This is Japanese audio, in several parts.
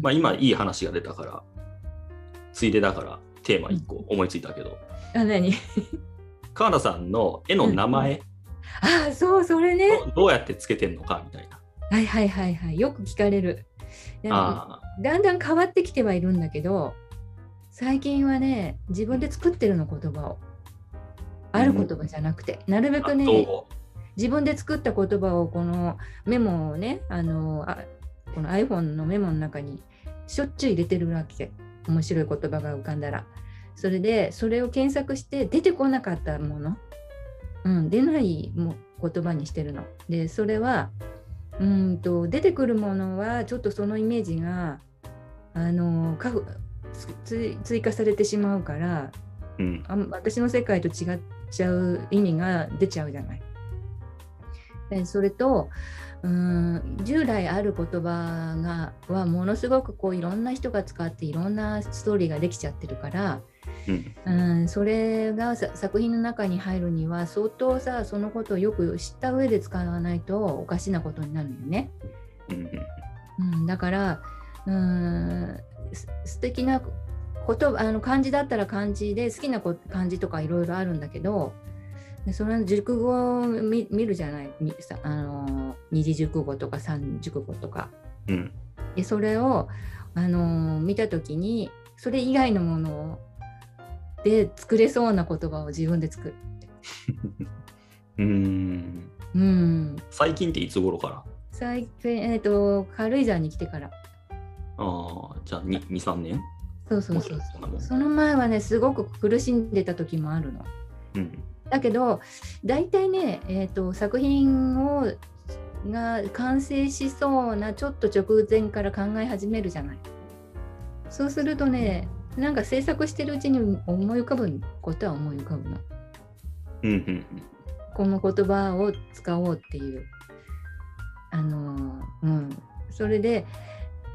うんまあ、今いい話が出たから、ついでだからテーマ1個思いついたけど、あ何？川田さんの絵の名前、ああそうそれね。どどうやってつけてんのかみたいな。はいはいはいはい。よく聞かれる。だんだん変わってきてはいるんだけど最近はね自分で作ってるの言葉を。ある言葉じゃなくて、なるべあくねど自分で作った言葉をこのメモをねあのあこの iPhone のメモの中にしょっちゅう入れてるわけ。面白い言葉が浮かんだら。それでそれを検索して出てこなかったもの、うん、出ないも言葉にしてるの。でそれはうんと出てくるものはちょっとそのイメージがあのか追加されてしまうからううん。あ私の世界と違っちゃう意味が出ちゃうじゃない。でそれとうーん従来ある言葉がはものすごくこういろんな人が使っていろんなストーリーができちゃってるから、うんうん、それがさ作品の中に入るには相当さそのことをよく知った上で使わないとおかしなことになるよね。うんうん、だからうーんす素敵なことあの漢字だったら漢字で好きなこ漢字とかいろいろあるんだけどでその熟語を見見るじゃない？あの二次熟語とか三熟語とか。うん。でそれをあの見た時にそれ以外のもので作れそうな言葉を自分で作る。うん。うん、最近っていつ頃から？最近、えー、と軽井沢に来てから。ああじゃあ23年？そうそうそう。その前はねすごく苦しんでた時もあるの。うんだけど大体ね、えー、と作品をが完成しそうなちょっと直前から考え始めるじゃない。そうするとねなんか制作してるうちに思い浮かぶことは思い浮かぶの。うんうんこの言葉を使おうっていう。あのーうん、それで、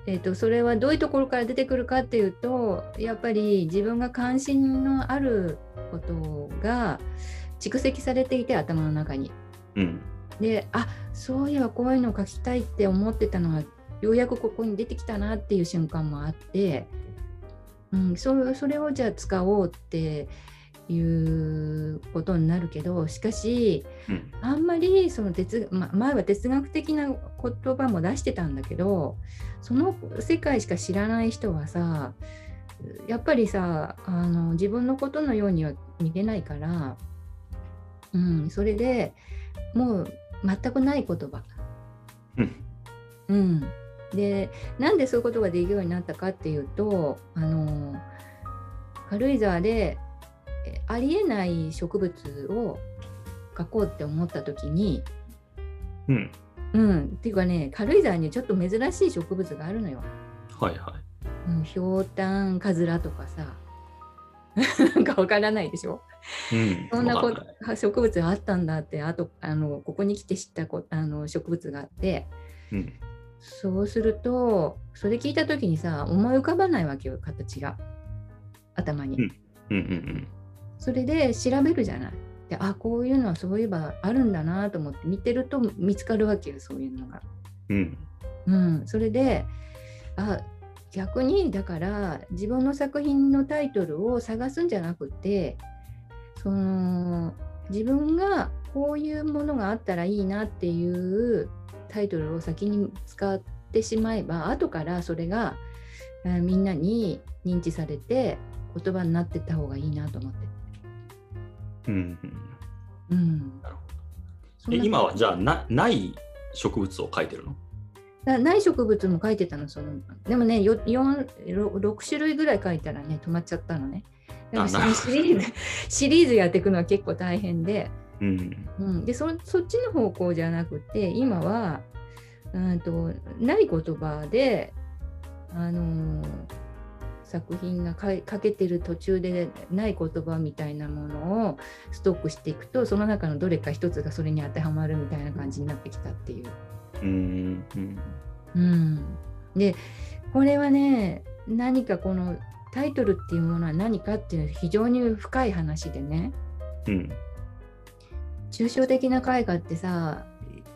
えー、とそれはどういうところから出てくるかっていうとやっぱり自分が関心のあることが蓄積されていて頭の中に。うんであそういえばこういうの書きたいって思ってたのがようやくここに出てきたなっていう瞬間もあって、うん、そそれをじゃあ使おうっていうことになるけどしかしうんあんまりその哲、ま、前は哲学的な言葉も出してたんだけどその世界しか知らない人はさやっぱりさあの自分のことのようには見れないから、うん、それでもう全くない言葉。うん。うん、でなんでそういうことができるようになったかっていうとあの軽井沢でえありえない植物を描こうって思った時に、うん。うん、っていうかね軽井沢にちょっと珍しい植物があるのよ。はいはい。うん、ひょうたんカズラとかさ なんかわからないでしょ？うん。そんなこ植物があったんだってあとあのここに来て知ったこあの植物があって。うん。そうするとそれ聞いた時にさ思い浮かばないわけよ形が。頭に。うんうんうん。それで調べるじゃない。であこういうのはそういえばあるんだなと思って見てると見つかるわけよそういうのが。うん。うん、それであ逆にだから自分の作品のタイトルを探すんじゃなくてその自分がこういうものがあったらいいなっていうタイトルを先に使ってしまえば後からそれがあみんなに認知されて言葉になってった方がいいなと思って。うんうんうん、なるほそんなえ今はじゃあなない植物を描いてるの？なない植物も書いてたのそのでもねよ4 6種類ぐらい書いたらね止まっちゃったのね。でもそあなるほど。のシリーズシリーズやっていくのは結構大変で,、うん。うん、でそそっちの方向じゃなくて今はうんとない言葉であのー作品がか書けてる途中でない言葉みたいなものをストックしていくとその中のどれか一つがそれに当てはまるみたいな感じになってきたっていう。うんうんうん、でこれはね何かこのタイトルっていうものは何かっていう非常に深い話でねうん抽象的な絵画ってさ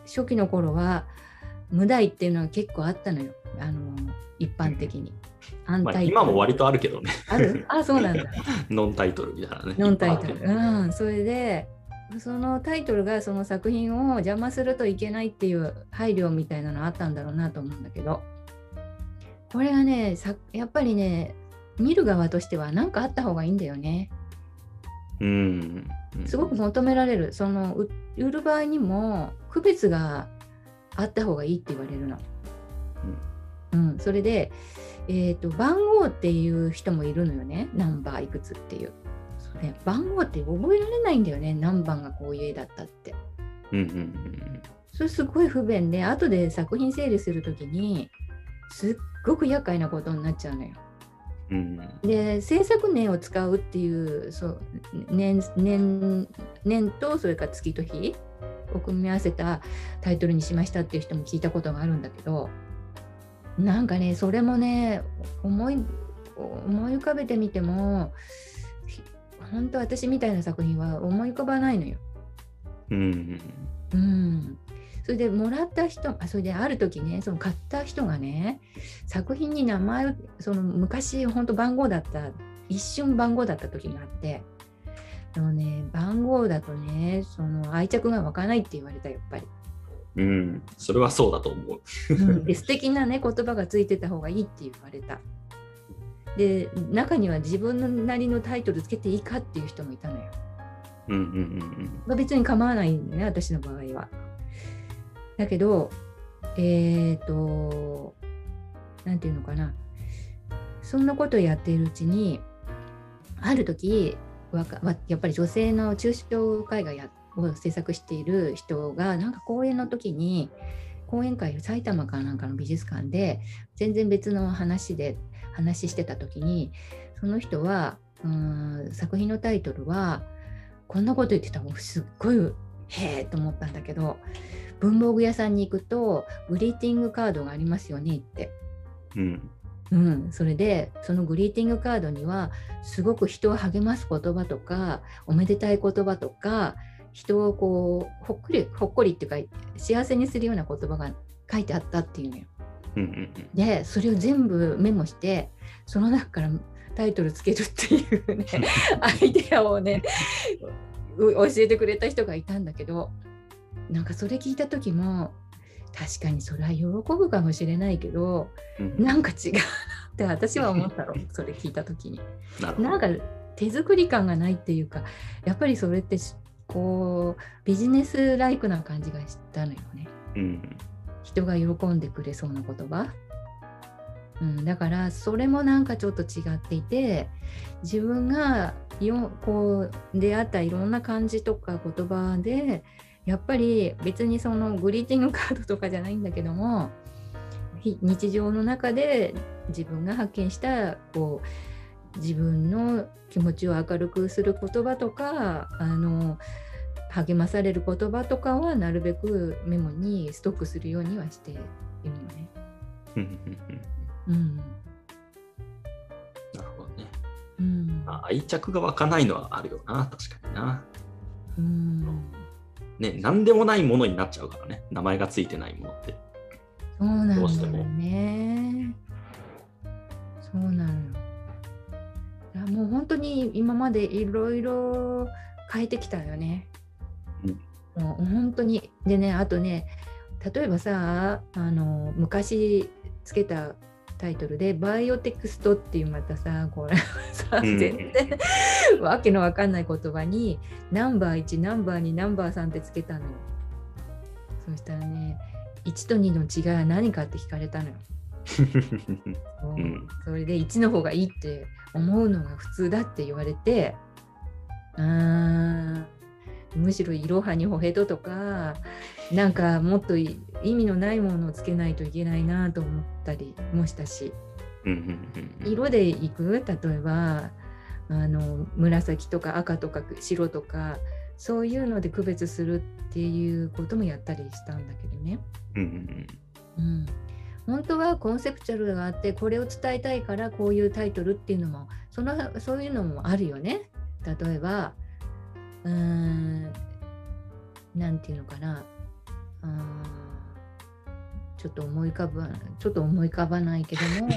初期の頃は無題っていうのは結構あったのよ。あの一般的に。安まあ、今も割とあるけどね。ある？あ、そうなんだ。ノンタイトルみたいなね。ノンタイトル。うん、それで、そのタイトルがその作品を邪魔するといけないっていう配慮みたいなのあったんだろうなと思うんだけど、これがね、さやっぱりね、見る側としては何かあった方がいいんだよね。うん。うんすごく求められる。そのう売る場合にも区別があった方がいいって言われるの。うん、それで、えーと、番号っていう人もいるのよね。ナンバーいくつっていう。それ番号って覚えられないんだよね。何番がこういう絵だったって。うんうんうんそれすごい不便で、後で作品整理するときに、すっごく厄介なことになっちゃうのよ。うんで制作年を使うっていうそう年年年とそれから月と日を組み合わせたタイトルにしましたっていう人も聞いたことがあるんだけどなんかねそれもね思い思い浮かべてみてもひ本当私みたいな作品は思い浮かばないのよ。うんうん、それでもらった人あそれである時ねその買った人がね作品に名前をその昔本当番号だった一瞬番号だった時があってでもね番号だとねその愛着が湧かないって言われたやっぱり。うん。それはそうだと思う。うんで素敵なね言葉がついてた方がいいって言われた。で中には自分なりのタイトルつけていいかっていう人もいたのよ。うんうんうんまあ、別に構わないんだよね私の場合は。だけどえっ、となんていうのかなそんなことをやっているうちにある時わかわやっぱり女性の抽象絵画やを制作している人がなんか講演の時に講演会埼玉かなんかの美術館で全然別の話で話してた時にその人はうーん作品のタイトルはこんなこと言ってたらもうすっごいへえと思ったんだけど文房具屋さんに行くとグリーティングカードがありますよねって。うんうん、それでそのグリーティングカードにはすごく人を励ます言葉とかおめでたい言葉とか人をこうほっくりほっこりっていうか幸せにするような言葉が書いてあったっていうのよ。うんうんでそれを全部メモしてその中からタイトルつけるっていうね アイデアをねう教えてくれた人がいたんだけどなんかそれ聞いた時も確かにそれは喜ぶかもしれないけどうんなんか違うなって私は思ったの それ聞いた時に。なんか手作り感がないっていうかやっぱりそれってしこうビジネスライクな感じがしたのよね。うん人が喜んでくれそうな言葉？うん、だからそれもなんかちょっと違っていて自分がよこう出会ったいろんな漢字とか言葉でやっぱり別にそのグリーティングカードとかじゃないんだけども日常の中で自分が発見したこう自分の気持ちを明るくする言葉とかあの励まされる言葉とかはなるべくメモにストックするようにはしているのね。うんうんうんうんなるほどね。うんあ愛着が湧かないのはあるよな、確かにな。うんね、なんでもないものになっちゃうからね、名前がついてないものって。そうなんどうしてもだよね。そうなのよ。いやもう本当に今までいろいろ変えてきたよね。もう本当に。でね、あとね、例えばさ、あの昔つけたタイトルで、バイオテクストっていうまたさ、これさ、うん全然わけのわかんない言葉に、ナンバー1、ナンバー2、ナンバー3ってつけたのよ。そしたらね、1と2の違いは何かって聞かれたのよ。そううんそれで1の方がいいって思うのが普通だって言われて、あーむしろいろはにほへととか、なんかもっとい意味のないものをつけないといけないなと思ったりもしたし、色でいく？例えばあの紫とか赤とか白とかそういうので区別するっていうこともやったりしたんだけどね。うんうんうん、本当はコンセプチュアルがあってこれを伝えたいからこういうタイトルっていうのもそのそういうのもあるよね。例えばうーんなんていうのかなちょっと思い浮かばちょっと思い浮かばないけども。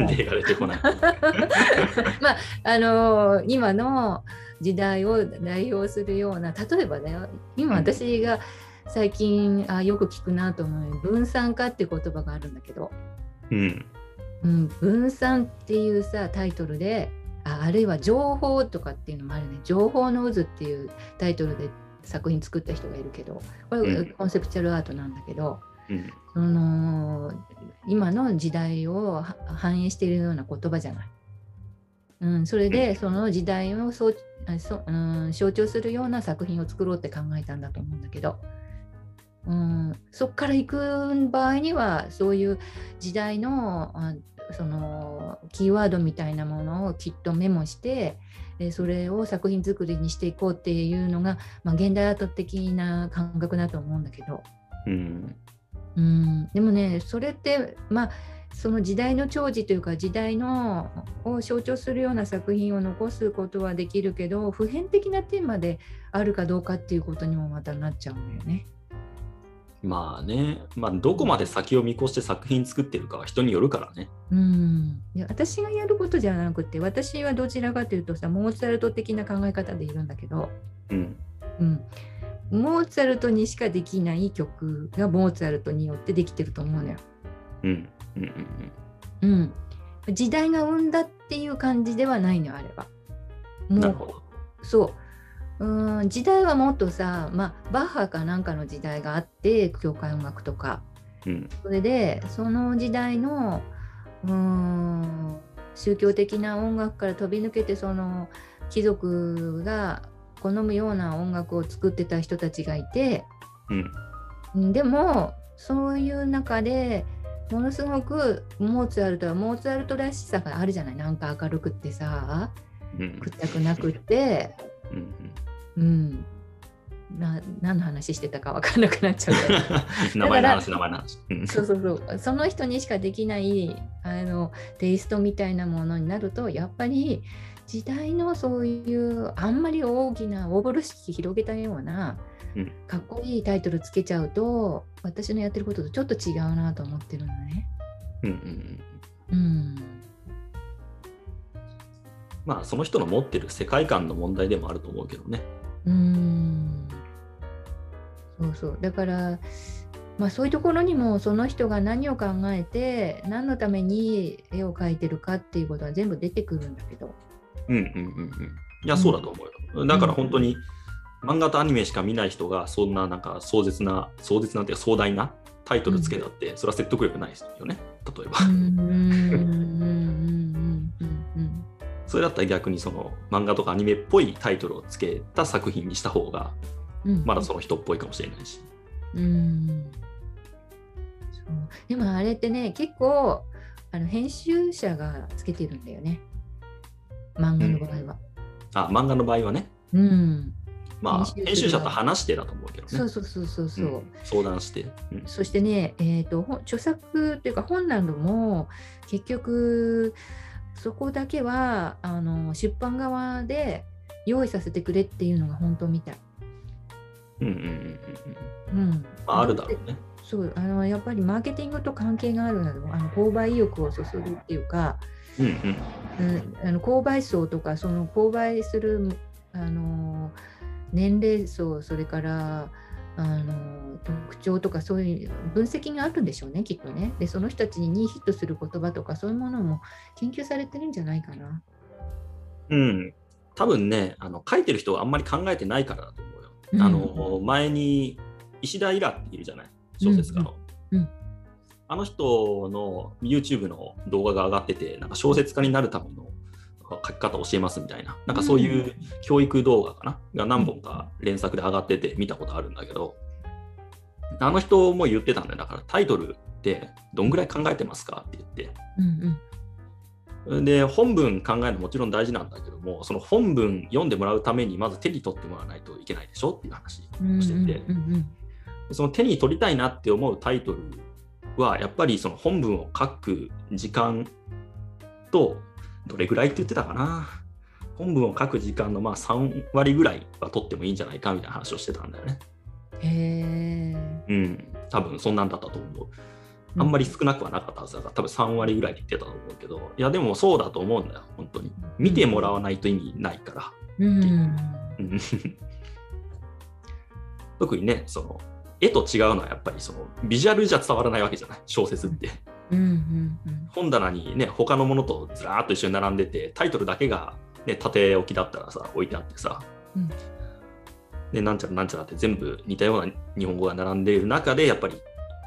まああのー今の時代を代表するような例えばだよ今私が最近あよく聞くなと思う分散化って言葉があるんだけど、うん。うん、分散っていうさタイトルでああるいは情報とかっていうのもあるね情報の渦っていうタイトルで作品作った人がいるけどこれうんコンセプチュアルアートなんだけど、うん。その今の時代をは反映しているような言葉じゃない。うん、それでその時代をそうあそ、うん、象徴するような作品を作ろうって考えたんだと思うんだけど、うん、そこから行く場合にはそういう時代のあそのキーワードみたいなものをきっとメモしてでそれを作品作りにしていこうっていうのが、まあ、現代アート的な感覚だと思うんだけど。うん。うん、でもねそれってまあその時代の寵児というか時代のを象徴するような作品を残すことはできるけど普遍的なテーマであるかどうかっていうことにもまたなっちゃうんだよね。まあね、まあ、どこまで先を見越して作品作ってるかは人によるからね。うん、いや私がやることじゃなくて私はどちらかというとさモーツァルト的な考え方でいるんだけど、うん。うん、モーツァルトにしかできない曲がモーツァルトによってできてると思うのよ。うん。うん。うんうん、時代が生んだっていう感じではないのよあれば。うん。なるもほど。うそううん時代はもっとさ、まあ、バッハかなんかの時代があって教会音楽とかうん。それでその時代のうーん宗教的な音楽から飛び抜けてその貴族が好むような音楽を作ってた人たちがいてうん。うんでもそういう中でものすごくモーツァルトはモーツァルトらしさがあるじゃないなんか明るくってさうん。くったくなくってうん。うんな何の話してたか分かんなくなっちゃう 名前の話、名前の話。うんそうそうそうその人にしかできないあのテイストみたいなものになるとやっぱり時代のそういうあんまり大きな大風呂敷広げたような、うんかっこいいタイトルつけちゃうと私のやってることとちょっと違うなと思ってるのね。うんうんうん。うんまあ、その人の持ってる世界観の問題でもあると思うけどね。うーんそうそうだから、まあ、そういうところにもその人が何を考えて何のために絵を描いてるかっていうことは全部出てくるんだけど。うんうんうんうん。いや、そうだと思うよ。だから本当に、漫画とアニメしか見ない人が、そんななんか壮絶な、壮絶なっていうか壮大なタイトルつけたって、それは説得力ないですよね。例えば。うんうんうんそれだったら逆にその漫画とかアニメっぽいタイトルをつけた作品にした方が、うんまだその人っぽいかもしれないし。うんそうでもあれってね結構あの編集者がつけてるんだよね漫画の場合は。あ、漫画の場合はね、うん、まあ、編集者と話してだと思うけどね。そうそうそうそうそう。うん相談して。うんそしてね、えー、とほ著作というか本なども結局そこだけはあの出版側で用意させてくれっていうのが本当みたい。うんうんうんうんうん。うん、まあ、あるだろうね。そうあのやっぱりマーケティングと関係があるなどあの購買意欲をそそるっていうか、うんうん。うん、あの購買層とかその購買するあの年齢層それからあの特徴とかそういう分析があるんでしょうねきっとねでその人たちにヒットする言葉とかそういうものも研究されてるんじゃないかな。うん。多分ね、あの書いてる人はあんまり考えてないからだと思うよ。うんあの前に石田イラっているじゃない？小説家の。うんうんあの人の YouTube の動画が上がってて、なんか小説家になるための書き方を教えますみたいな、なんかそういう教育動画かな、が何本か連作で上がってて見たことあるんだけど、あの人も言ってたんだよ。だからタイトルってどんぐらい考えてますかって言って。うんで本文考えるのもちろん大事なんだけどもその本文読んでもらうためにまず手に取ってもらわないといけないでしょっていう話うんをしてて、うんうん。その手に取りたいなって思うタイトルはやっぱりその本文を書く時間とどれぐらいって言ってたかな本文を書く時間のまあ3割ぐらいは取ってもいいんじゃないかみたいな話をしてたんだよね。へえ。うん、多分そんなんだったと思う。あんまり少なくはなかったはずだから、多分3割ぐらいで言ってたと思うけど、いや、でもそうだと思うんだよ、本当に。見てもらわないと意味ないから。うんうん 特にね、その、絵と違うのはやっぱりそのビジュアルじゃ伝わらないわけじゃない小説ってうんうん本棚にね他のものとずらーっと一緒に並んでてタイトルだけが、ね、縦置きだったらさ置いてあってさ、うん。でなんちゃらなんちゃらって全部似たような日本語が並んでいる中でやっぱり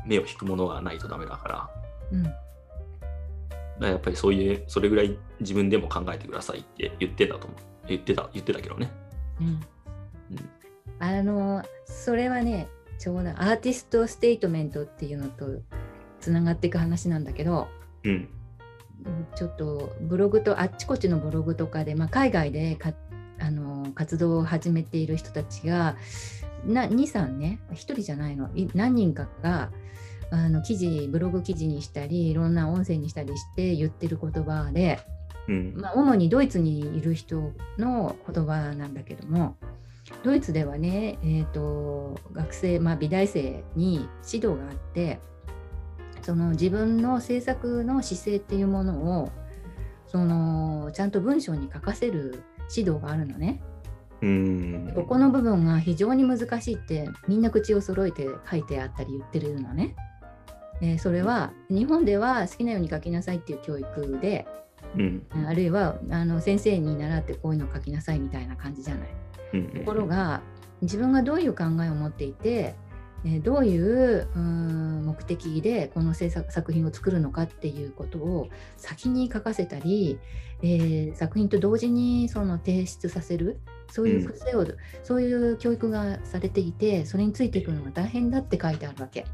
目を引くものがないとダメだから。うん。だからやっぱりそういうそれぐらい自分でも考えてくださいって言ってたと思う。言ってた言ってたけどね。うん。うん。あのそれはねちょうどアーティストステートメントっていうのとつながっていく話なんだけどうん。うんちょっとブログとあっちこっちのブログとかで、まあ、海外でかあの活動を始めている人たちがな23ね1人じゃないの。い何人かがあの記事ブログ記事にしたりいろんな音声にしたりして言ってる言葉で、うん。まあ、主にドイツにいる人の言葉なんだけどもドイツではね、えー、と学生、まあ、美大生に指導があってその自分の制作の姿勢っていうものをそのちゃんと文章に書かせる指導があるのね。うんここの部分が非常に難しいってみんな口を揃えて書いてあったり言ってるのね。えーそれは日本では好きなように書きなさいっていう教育でうんあるいはあの先生に習ってこういうの書きなさいみたいな感じじゃない。うんところが自分がどういう考えを持っていて、えーどういう目的でこの制作作品を作るのかっていうことを先に書かせたり、えー作品と同時にその提出させるそういう癖を、そういう教育がされていてそれについていくのが大変だって書いてあるわけ。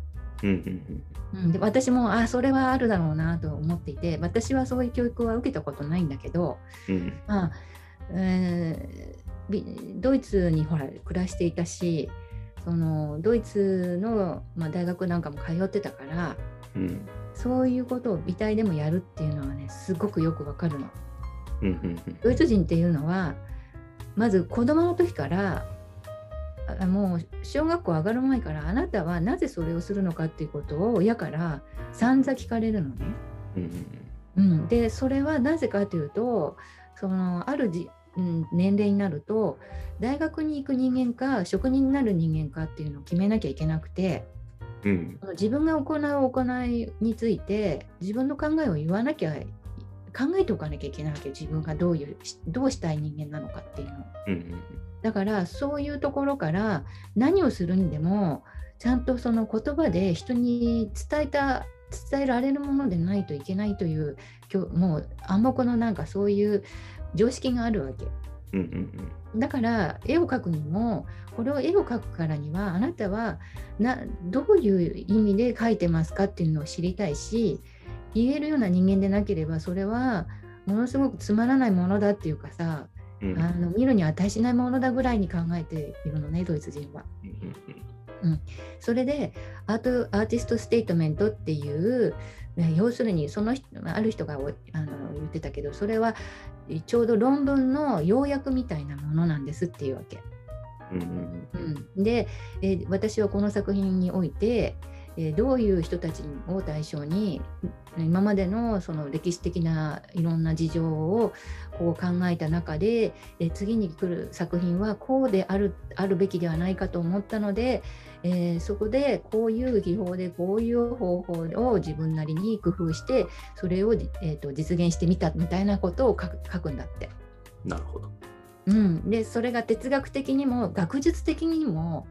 うんうんうん、で私もあそれはあるだろうなと思っていて私はそういう教育は受けたことないんだけど、うん。まあえーびドイツにほら暮らしていたしそのドイツの、まあ、大学なんかも通ってたからうんそういうことを美大でもやるっていうのはねすごくよくわかるの。うんうんドイツ人っていうのはまず子供の時からあもう小学校上がる前からあなたはなぜそれをするのかっていうことを親から散々聞かれるのね。うんうん、でそれはなぜかというとそのあるじ、うん、年齢になると大学に行く人間か職人になる人間かっていうのを決めなきゃいけなくてうん自分が行う行いについて自分の考えを言わなきゃ考えておかなきゃいけないわけ自分がどういうしどうしたい人間なのかっていうのを。うんだからそういうところから何をするにでもちゃんとその言葉で人に伝えた伝えられるものでないといけないというもう暗黙のなんかそういう常識があるわけ。うんうんだから絵を描くにもこれを絵を描くからにはあなたはなどういう意味で描いてますかっていうのを知りたいし言えるような人間でなければそれはものすごくつまらないものだっていうかさうんあの見るに値しないものだぐらいに考えているのねドイツ人は。それでアートアーティストステートメントっていう、ね要するにその人ある人がおあの言ってたけどそれはちょうど論文の要約みたいなものなんですっていうわけ。うんうんうん、で、えー私はこの作品において、えーどういう人たちを対象に今までのその歴史的ないろんな事情をこう考えた中で、えー次に来る作品はこうであるあるべきではないかと思ったので、えーそこでこういう技法でこういう方法を自分なりに工夫してそれを、えーと実現してみたみたいなことを書く書くんだって。なるほど。うん、でそれが哲学的にも学術的にも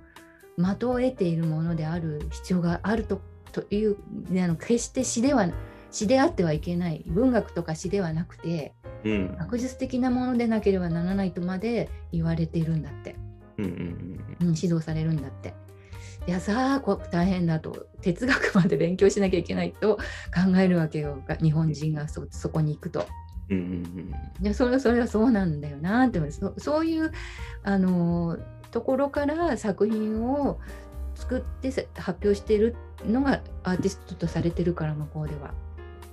的を得ているものである必要があるとというであの決して詩では詩であってはいけない文学とか詩ではなくてうん。学術的なものでなければならないとまで言われているんだって、うんうんうん、指導されるんだって。いやさあこ大変だと哲学まで勉強しなきゃいけないと考えるわけよが日本人がそそこに行くと。うんうんいやそれそれはそうなんだよなってそそういうあのところから作品を作ってさ発表しているのがアーティストとされてるから向こうでは。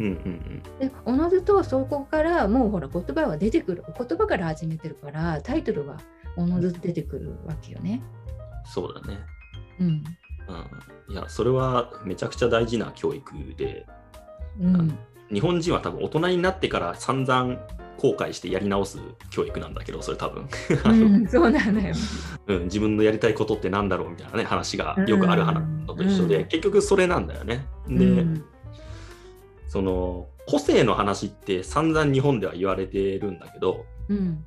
うんうんうんでおのずとそこからもうほら言葉は出てくる言葉から始めてるからタイトルはおのずと出てくるわけよね。そうだね。うん、うんいや、それはめちゃくちゃ大事な教育で、うん日本人は多分大人になってから散々後悔してやり直す教育なんだけど、それ多分、うん、そうなのよ。うん、自分のやりたいことってなんだろうみたいなね話がよくある話のと一緒で、うん結局それなんだよね。で、うんその個性の話って散々日本では言われてるんだけど、うん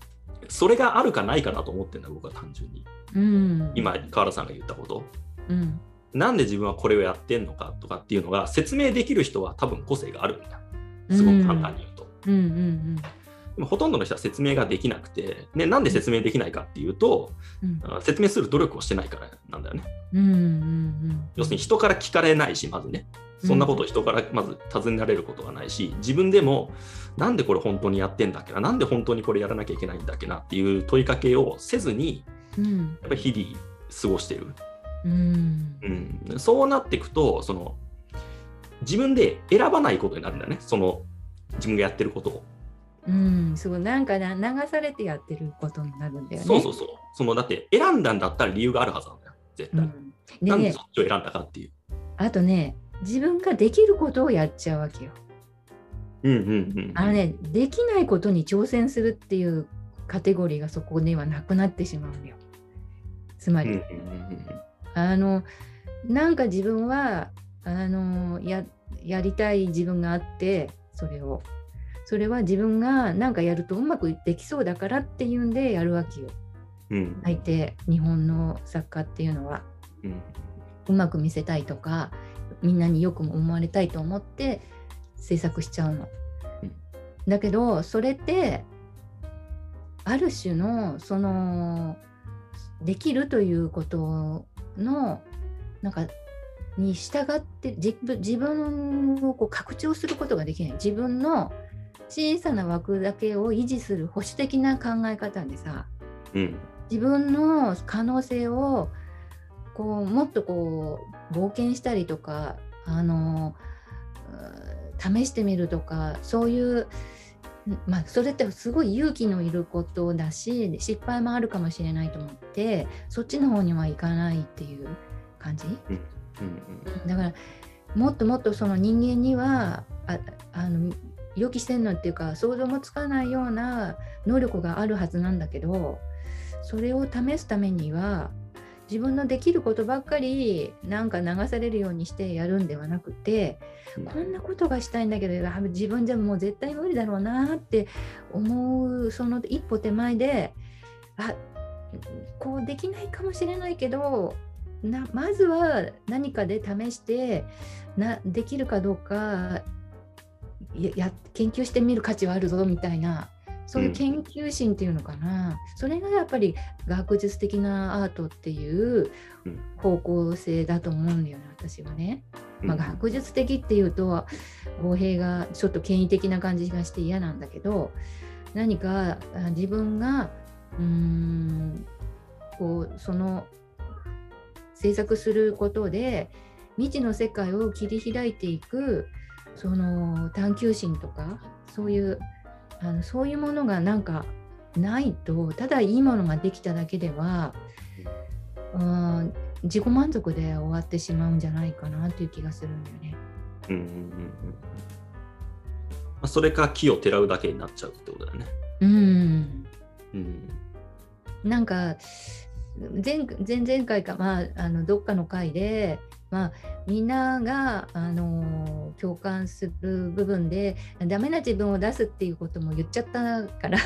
それがあるかないかだと思ってるんだ、僕は単純に。うん、今、川原さんが言ったこと。うんなんで自分はこれをやってんのかとかっていうのが説明できる人は多分個性があるんだ。すごく簡単に言うと。うんうんでもほとんどの人は説明ができなくて、ね、なんで説明できないかっていうと、うんあ説明する努力をしてないからなんだよね。うんうんうん要するに人から聞かれないし、まずね。そんなことを人からまず尋ねられることがないし、自分でもなんでこれ本当にやってんだっけな、なんで本当にこれやらなきゃいけないんだっけなっていう問いかけをせずに、うんやっぱり日々過ごしてる。うんうん、そうなっていくと、その自分で選ばないことになるんだよね、その自分がやってることを。うん、そうなんかな流されてやってることになるんだよね。そうそうそう。そのだって選んだんだったら理由があるはずなんだよ、絶対。うんでねなんでそっちを選んだかっていう。あとね自分ができることをやっちゃうわけよ。うんうんうん。あのねできないことに挑戦するっていうカテゴリーがそこではなくなってしまうんだよ。つまり、うんうんうんあのなんか自分はあのややりたい自分があってそれをそれは自分がなんかやるとうまくできそうだからっていうんでやるわけよ。うん。うん相手日本の作家っていうのは。うん。うまく見せたいとかみんなによく思われたいと思って制作しちゃうの。うん。だけどそれってある種のそのできるということのなんかに従って自分自分をこう拡張することができない。自分の小さな枠だけを維持する保守的な考え方でさうん。自分の可能性をこうもっとこう冒険したりとかあのうん試してみるとかそういうまあそれってすごい勇気のいることだし失敗もあるかもしれないと思ってそっちの方にはいかないっていう感じ？うんうん。だからもっともっとその人間にはああの予期せんのっていうか想像もつかないような能力があるはずなんだけどそれを試すためには自分のできることばっかりなんか流されるようにしてやるんではなくてうん。こんなことがしたいんだけどあ自分じゃもう絶対無理だろうなって思うその一歩手前であこうできないかもしれないけどなまずは何かで試してなできるかどうかやや研究してみる価値はあるぞみたいなそういう研究心っていうのかな、それがやっぱり学術的なアートっていううん。方向性だと思うんだよね私はね。まあ、うん学術的っていうと語弊がちょっと権威的な感じがして嫌なんだけど何かあ自分がうーんこうその制作することで未知の世界を切り開いていくその探求心とかそういうあのそういうものがなんかないとただいいものができただけではうん自己満足で終わってしまうんじゃないかなという気がするんだよね。うんうんうんうんまあそれか木をてらうだけになっちゃうってことだよね。うんうんなんか前前々回か、まあ、あのどっかの回で、まあ、みんなが、あの共感する部分でダメな自分を出すっていうことも言っちゃったから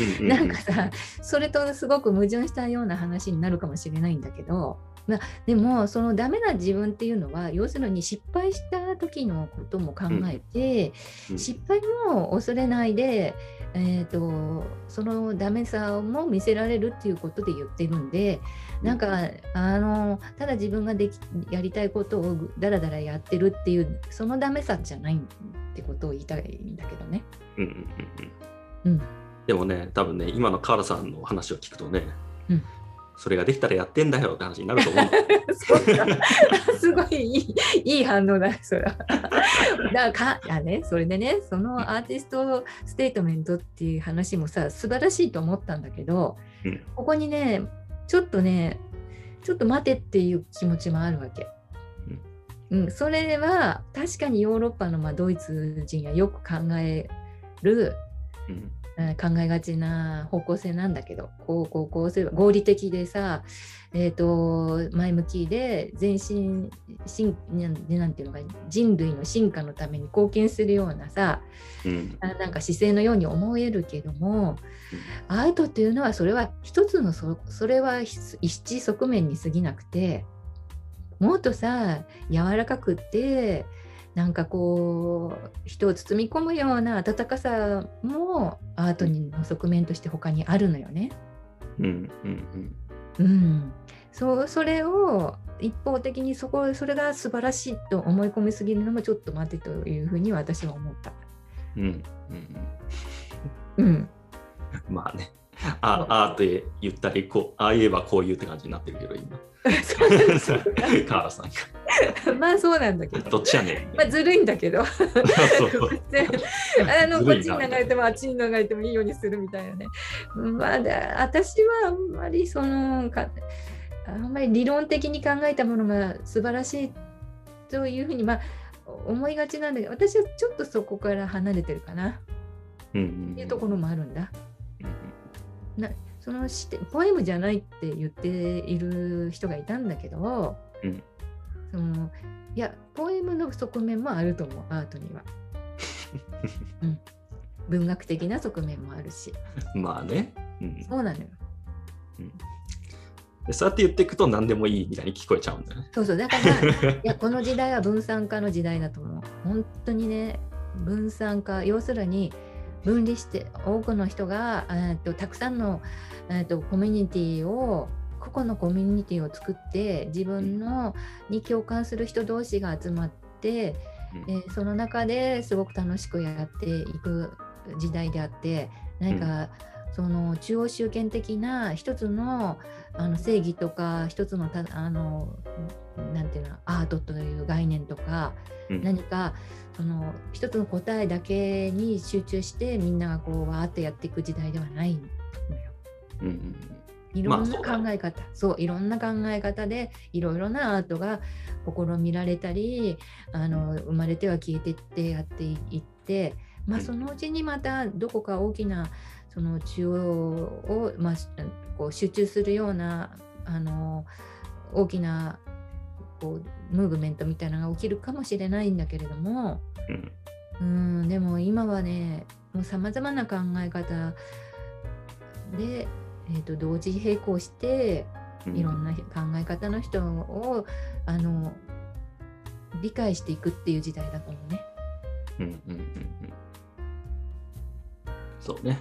うんうんなんかさそれとすごく矛盾したような話になるかもしれないんだけど、まあ、でもそのダメな自分っていうのは要するに失敗した時のことも考えて、うん。失敗も恐れないで、えー、とそのダメさも見せられるっていうことで言ってるんでなんかあのただ自分ができやりたいことをだらだらやってるっていうそのダメさじゃないってことを言いたいんだけどね。うんうんうんうん。でもね、多分ね、今の川原さんの話を聞くとね、うんそれができたらやってんだよって話になると思う。すごいいいいい反応だねそれは。だからねそれでねそのアーティストステートメントっていう話もさ素晴らしいと思ったんだけど、うん。ここにねちょっとねちょっと待てっていう気持ちもあるわけ。うん。うん、それは確かにヨーロッパのまあドイツ人がよく考えるうんうん考えがちな方向性なんだけどこうこうこうすれば合理的でさ、えー、と前向きで全身進なんていうのか人類の進化のために貢献するようなさうん。あなんか姿勢のように思えるけどもアートっていうのはそれは一つのそそれは一一側面に過ぎなくてもっとさ柔らかくってなんかこう人を包み込むような温かさもアートにの側面として他にあるのよね。うんうんうん、そうそれを一方的にそこそれが素晴らしいと思い込みすぎるのもちょっと待てというふうに私は思った。うんうんうんうん、まあね。ああーって言ったりこう、ああ言えばこう言うって感じになってるけど、今。カーラさんが。まあそうなんだけど。どっちやねん。まあずるいんだけど。そうであのこっちに流れてもあっちに流れてもいいようにするみたいなね。まあだ私はあんまりそのかあんまり理論的に考えたものが素晴らしいというふうにまあ思いがちなんだけど私はちょっとそこから離れてるかなうんうんいうところもあるんだ。うんなその視点ポエムじゃないって言っている人がいたんだけど、うんそのいやポエムの側面もあると思うアートには、うん。文学的な側面もあるしまあね。うんそうなのよ。でそうやって言っていくと何でもいいみたいに聞こえちゃうんだよね。そうそうだから いやこの時代は分散化の時代だと思う。本当にね分散化要するに分離して多くの人がえーとたくさんのえーとコミュニティを個々のコミュニティを作って自分のに共感する人同士が集まって、うん。えーその中ですごく楽しくやっていく時代であって何か、その中央集権的な一つのあの正義とか一つのたあのなんていうのアートという概念とか、うん。何かその一つの答えだけに集中してみんながこうわーってやっていく時代ではないのよ。うんうんいろんな考え方、そういろんな考え方でいろいろなアートが試みられたりあの生まれては消えてってやっていって、まあ、うん。そのうちにまたどこか大きなその中央を、まあ、しこう集中するようなあの大きなこうムーブメントみたいなのが起きるかもしれないんだけれども、うんうん、でも今はね、もうさまざまな考え方で、えー、と同時並行して、うんいろんな考え方の人をあの理解していくっていう時代だと思うね。うんうんうんうんそうね。